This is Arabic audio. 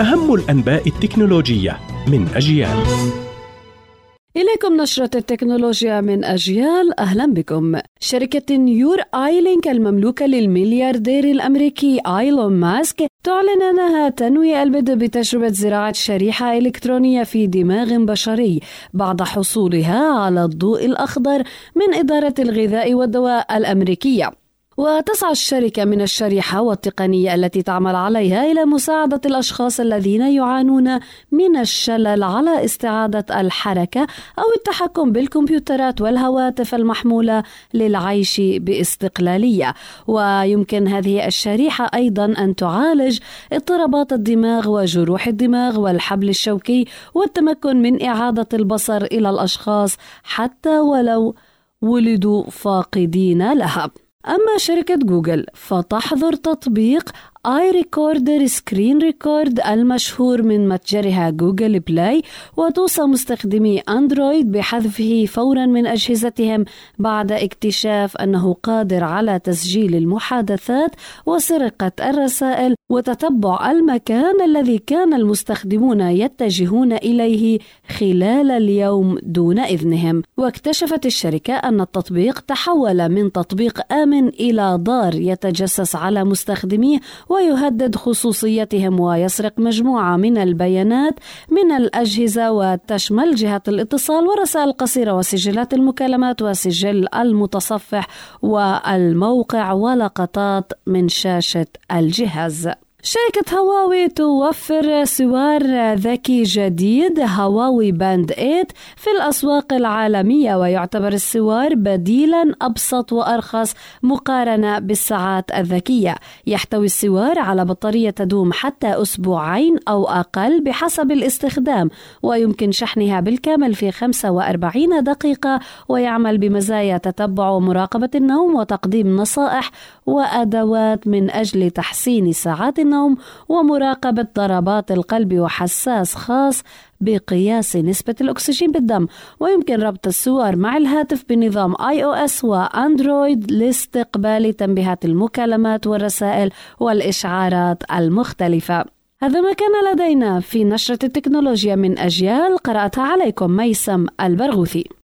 أهم الأنباء التكنولوجية من أجيال. إليكم نشرة التكنولوجيا من أجيال. أهلا بكم. شركة نيور آيلينك المملوكة للملياردير الأمريكي آيلون ماسك تعلن أنها تنوي البدء بتجربة زراعة شريحة إلكترونية في دماغ بشري بعد حصولها على الضوء الأخضر من إدارة الغذاء والدواء الأمريكية. وتسعى الشركة من الشريحة والتقنية التي تعمل عليها إلى مساعدة الأشخاص الذين يعانون من الشلل على استعادة الحركة أو التحكم بالكمبيوترات والهواتف المحمولة للعيش باستقلالية. ويمكن هذه الشريحة أيضا أن تعالج اضطرابات الدماغ وجروح الدماغ والحبل الشوكي والتمكن من إعادة البصر إلى الأشخاص حتى ولو ولدوا فاقدين لها. أما شركة جوجل فتحظر تطبيق iRecorder Screen Recorder المشهور من متجرها جوجل بلاي وتوصي مستخدمي أندرويد بحذفه فورا من أجهزتهم بعد اكتشاف أنه قادر على تسجيل المحادثات وسرقة الرسائل وتتبع المكان الذي كان المستخدمون يتجهون إليه خلال اليوم دون إذنهم. واكتشفت الشركة أن التطبيق تحول من تطبيق آمن إلى ضار يتجسس على مستخدميه ويهدد خصوصيتهم ويسرق مجموعة من البيانات من الأجهزة وتشمل جهة الاتصال ورسائل قصيرة وسجلات المكالمات وسجل المتصفح والموقع ولقطات من شاشة الجهاز. شركة هواوي توفر سوار ذكي جديد هواوي باند 8 في الأسواق العالمية ويعتبر السوار بديلا أبسط وأرخص مقارنة بالساعات الذكية. يحتوي السوار على بطارية تدوم حتى أسبوعين أو أقل بحسب الاستخدام ويمكن شحنها بالكامل في 45 دقيقة ويعمل بمزايا تتبع ومراقبة النوم وتقديم نصائح وأدوات من أجل تحسين ساعات النوم. النوم ومراقبة ضربات القلب وحساس خاص بقياس نسبة الأكسجين بالدم. ويمكن ربط الصور مع الهاتف بنظام آي أو إس وأندرويد لاستقبال تنبيهات المكالمات والرسائل والإشعارات المختلفة. هذا ما كان لدينا في نشرة التكنولوجيا من أجيال. قرأتها عليكم ميسم البرغوثي.